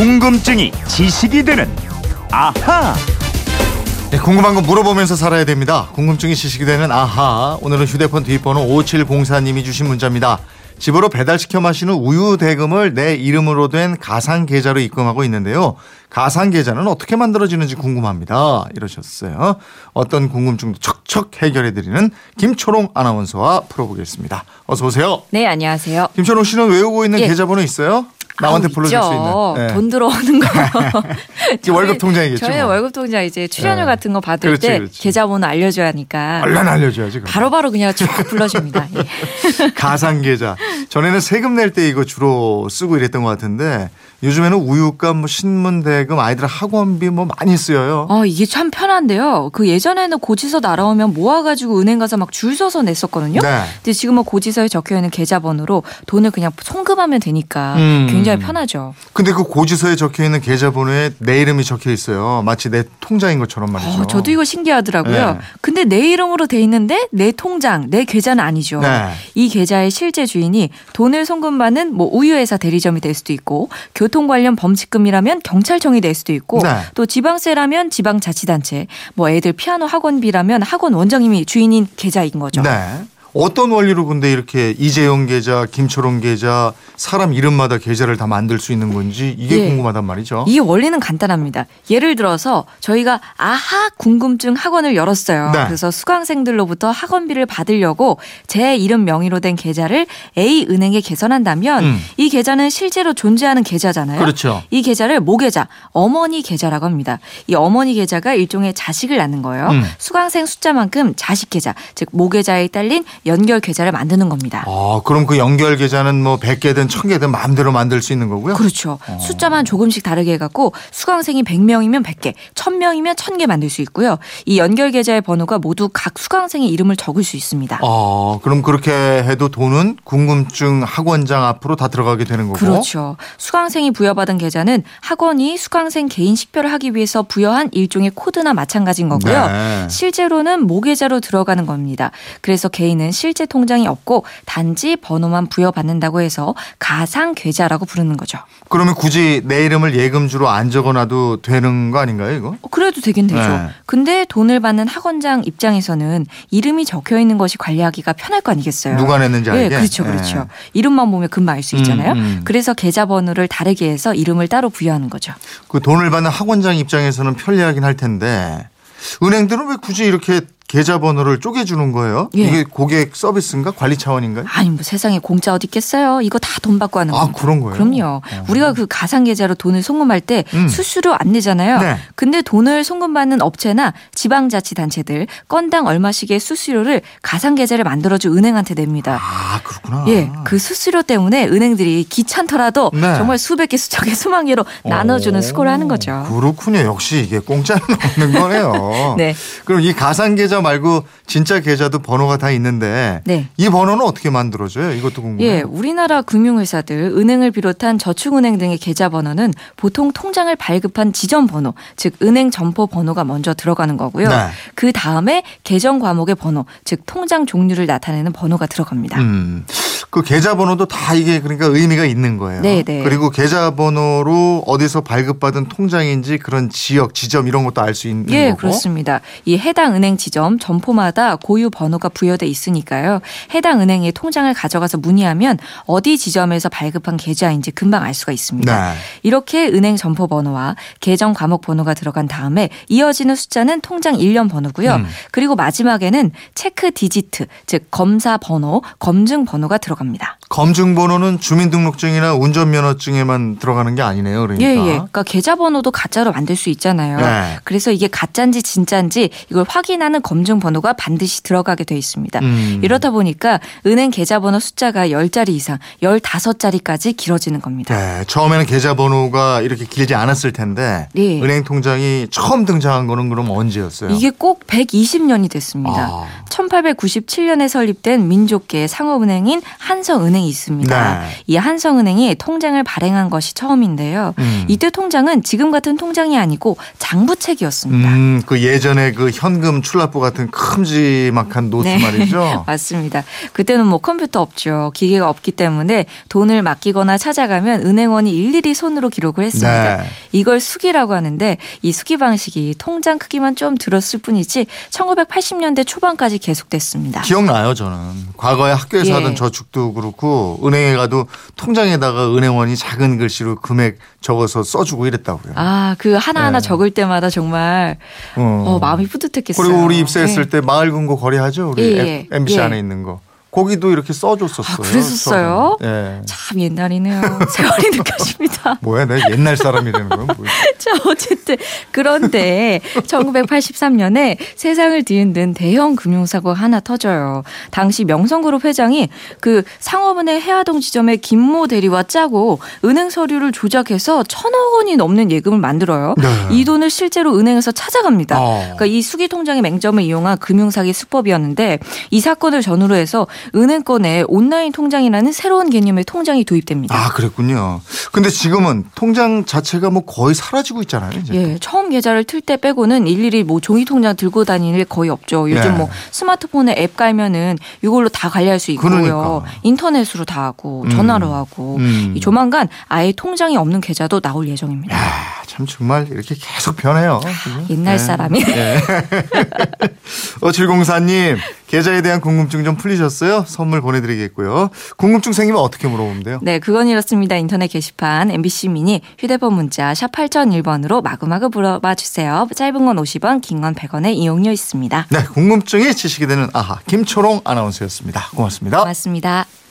궁금증이 지식이 되는 아하. 네, 궁금한 거 물어보면서 살아야 됩니다. 궁금증이 지식이 되는 아하. 오늘은 휴대폰 뒷번호 5704님이 주신 문자입니다. 집으로 배달시켜 마시는 우유 대금을 내 이름으로 된 가상 계좌로 입금하고 있는데요. 가상 계좌는 어떻게 만들어지는지 궁금합니다. 이러셨어요. 어떤 궁금증도 척척 해결해 드리는 김초롱 아나운서와 풀어보겠습니다. 어서 오세요. 네, 안녕하세요. 김초롱 씨는 외우고 있는 예. 계좌번호 있어요? 아우, 불러줄. 수 있는. 네. 돈 들어오는 거. 이게 월급 통장이겠죠, 저희 뭐. 월급 통장 이제 출연료 네. 같은 거 받을 그렇지, 때 그렇지. 계좌번호 알려줘야 하니까 얼른 알려줘야지. 바로바로 그냥 쭉 불러줍니다. 예. 가상 계좌. 전에는 세금 낼 때 이거 주로 쓰고 이랬던 것 같은데 요즘에는 우유값, 뭐 신문 대금, 아이들 학원비 뭐 많이 쓰여요. 어, 이게 참 편한데요. 그 예전에는 고지서 날아오면 모아가지고 은행 가서 막 줄 서서 냈었거든요. 네. 근데 지금은 고지서에 적혀 있는 계좌번호로 돈을 그냥 송금하면 되니까 음. 굉장히 편하죠. 근데 그 고지서에 적혀 있는 계좌번호에 내 이름이 적혀 있어요. 마치 내 통장인 것처럼 말이죠. 어, 저도 이거 신기하더라고요. 네. 근데 내 이름으로 돼 있는데 내 통장, 내 계좌는 아니죠. 네. 이 계좌의 실제 주인이 돈을 송금받는 뭐 우유회사 대리점이 될 수도 있고 교통 관련 범칙금이라면 경찰청이 될 수도 있고 네. 또 지방세라면 지방자치단체, 뭐 애들 피아노 학원비라면 학원 원장님이 주인인 계좌인 거죠. 네. 어떤 원리로 근데 이렇게 이재용 계좌, 김초롱 계좌, 사람 이름마다 계좌를 다 만들 수 있는 건지 이게 예. 궁금하단 말이죠. 이 원리는 간단합니다. 예를 들어서 저희가 아하 궁금증 학원을 열었어요. 네. 그래서 수강생들로부터 학원비를 받으려고 제 이름 명의로 된 계좌를 A 은행에 개설한다면 음. 이 계좌는 실제로 존재하는 계좌잖아요. 그렇죠. 이 계좌를 모계좌, 어머니 계좌라고 합니다. 이 어머니 계좌가 일종의 자식을 낳는 거예요. 음. 수강생 숫자만큼 자식 계좌, 즉 모계좌에 딸린 연결 계좌를 만드는 겁니다. 아, 그럼 그 연결 계좌는 뭐 100개든 1000개든 마음대로 만들 수 있는 거고요? 그렇죠. 어. 숫자만 조금씩 다르게 해 갖고 수강생이 100명이면 100개, 1000명이면 1000개 만들 수 있고요. 이 연결 계좌의 번호가 모두 각 수강생의 이름을 적을 수 있습니다. 아, 그럼 그렇게 해도 돈은 궁금증 학원장 앞으로 다 들어가게 되는 거고. 그렇죠. 수강생이 부여받은 계좌는 학원이 수강생 개인 식별을 하기 위해서 부여한 일종의 코드나 마찬가지인 거고요. 네. 실제로는 모계좌로 들어가는 겁니다. 그래서 개인은 실제 통장이 없고 단지 번호만 부여받는다고 해서 가상 계좌라고 부르는 거죠. 그러면 굳이 내 이름을 예금주로 안 적어놔도 되는 거 아닌가요, 이거? 어, 그래도 되긴 되죠. 네. 근데 돈을 받는 학원장 입장에서는 이름이 적혀 있는 것이 관리하기가 편할 거 아니겠어요. 누가 냈는지 알게. 네, 그렇죠, 네. 그렇죠. 이름만 보면 금방 알 수 있잖아요. 음, 음. 그래서 계좌번호를 다르게 해서 이름을 따로 부여하는 거죠. 그 돈을 받는 학원장 입장에서는 편리하긴 할 텐데 은행들은 왜 굳이 이렇게 계좌번호를 쪼개주는 거예요? 예. 이게 고객 서비스인가 관리 차원인가요? 아니 뭐 세상에 공짜 어디 있겠어요. 이거 다 돈 받고 하는 아, 겁니다. 그런 거예요? 그럼요. 어. 우리가 그 가상 계좌로 돈을 송금할 때 음. 수수료 안 내잖아요. 네. 근데 돈을 송금받는 업체나 지방자치단체들 건당 얼마씩의 수수료를 가상 계좌를 만들어준 은행한테 냅니다. 아, 그렇구나. 예, 그 수수료 때문에 은행들이 귀찮더라도 네. 정말 수백 개, 수천 개, 수만 개로 나눠주는 수고를 하는 거죠. 그렇군요. 역시 이게 공짜는 없는 거네요. 네. 그럼 이 가상 계좌 말고 진짜 계좌도 번호가 다 있는데 네. 이 번호는 어떻게 만들어져요? 이것도 궁금해요. 예, 우리나라 금융회사들, 은행을 비롯한 저축은행 등의 계좌 번호는 보통 통장을 발급한 지점 번호, 즉 은행 점포 번호가 먼저 들어가는 거고요. 네. 그 다음에 계정 과목의 번호, 즉 통장 종류를 나타내는 번호가 들어갑니다. 음. 그 계좌번호도 다 이게 그러니까 의미가 있는 거예요. 네, 네. 그리고 계좌번호로 어디서 발급받은 통장인지 그런 지역, 지점 이런 것도 알 수 있는 예, 거고. 그렇습니다. 이 해당 은행 지점 점포마다 고유 번호가 부여돼 있으니까요. 해당 은행의 통장을 가져가서 문의하면 어디 지점에서 발급한 계좌인지 금방 알 수가 있습니다. 네. 이렇게 은행 점포 번호와 계정 과목 번호가 들어간 다음에 이어지는 숫자는 통장 일련 번호고요. 음. 그리고 마지막에는 체크 디지트, 즉 검사 번호, 검증 번호가 들어갑니다. 들어갑니다. 검증 번호는 주민등록증이나 운전면허증에만 들어가는 게 아니네요. 그러니까. 예, 예. 그러니까 계좌 번호도 가짜로 만들 수 있잖아요. 네. 그래서 이게 가짜인지 진짜인지 이걸 확인하는 검증 번호가 반드시 들어가게 돼 있습니다. 음. 이렇다 보니까 은행 계좌번호 숫자가 10자리 이상, 15자리까지 길어지는 겁니다. 네, 처음에는 계좌번호가 이렇게 길지 않았을 텐데 네. 은행 통장이 처음 등장한 거는 그럼 언제였어요? 이게 꼭 120년이 됐습니다. 아. 1897년에 설립된 민족계 상업은행인 한성은행 이 있습니다. 네. 이 한성은행이 통장을 발행한 것이 처음인데요. 음. 이때 통장은 지금 같은 통장이 아니고 장부책이었습니다. 음, 그 예전에 그 현금 출납부 같은 큼지막한 노트 네. 말이죠. 맞습니다. 그때는 뭐 컴퓨터 없죠. 기계가 없기 때문에 돈을 맡기거나 찾아가면 은행원이 일일이 손으로 기록을 했습니다. 네. 이걸 수기라고 하는데 이 수기 방식이 통장 크기만 좀 들었을 뿐이지 1980년대 초반까지 계속됐습니다. 기억나요, 저는. 과거에 학교에서 예. 하던 저축도 그렇고 은행에 가도 통장에다가 은행원이 작은 글씨로 금액 적어서 써주고 이랬다고요. 아, 그 하나하나 네. 적을 때마다 정말 어. 어, 마음이 뿌듯했겠어요. 그리고 우리 입사했을 네. 때 마을 금고 거래하죠. 우리 예, 에- 예. MBC 예. 안에 있는 거. 거기도 이렇게 써줬었어요. 아, 그랬었어요? 예. 참 옛날이네요. 세월이 느껴집니다. 뭐야, 내가 옛날 사람이라는 거야? 뭐야. 자, 어쨌든 그런데 1983년에 세상을 뒤흔든 대형 금융사고가 하나 터져요. 당시 명성그룹 회장이 그 상업은행 해화동 지점에 김모 대리와 짜고 은행 서류를 조작해서 천억 원이 넘는 예금을 만들어요. 네. 이 돈을 실제로 은행에서 찾아갑니다. 어. 그러니까 이 수기 통장의 맹점을 이용한 금융사기 수법이었는데 이 사건을 전후로 해서 은행권에 온라인 통장이라는 새로운 개념의 통장이 도입됩니다. 아, 그랬군요. 근데 지금은 통장 자체가 뭐 거의 사라지고 있잖아요. 이제. 예, 처음 계좌를 틀 때 빼고는 일일이 뭐 종이 통장 들고 다니는 게 거의 없죠. 요즘 예. 뭐 스마트폰에 앱 깔면은 이걸로 다 관리할 수 있고요. 그러니까. 인터넷으로 다 하고 음. 전화로 하고 음. 이 조만간 아예 통장이 없는 계좌도 나올 예정입니다. 야, 참 정말 이렇게 계속 변해요. 옛날 사람이. 어, 704님, 계좌에 대한 궁금증 좀 풀리셨어요? 선물 보내드리겠고요. 궁금증 생기면 어떻게 물어보면 돼요? 네, 그건 이렇습니다. 인터넷 게시판 MBC 미니 휴대폰 문자 샵 8001번으로 마구마구 물어봐 주세요. 짧은 건 50원, 긴 건 100원의 이용료 있습니다. 네, 궁금증이 지식이 되는 아하, 김초롱 아나운서였습니다. 고맙습니다. 고맙습니다.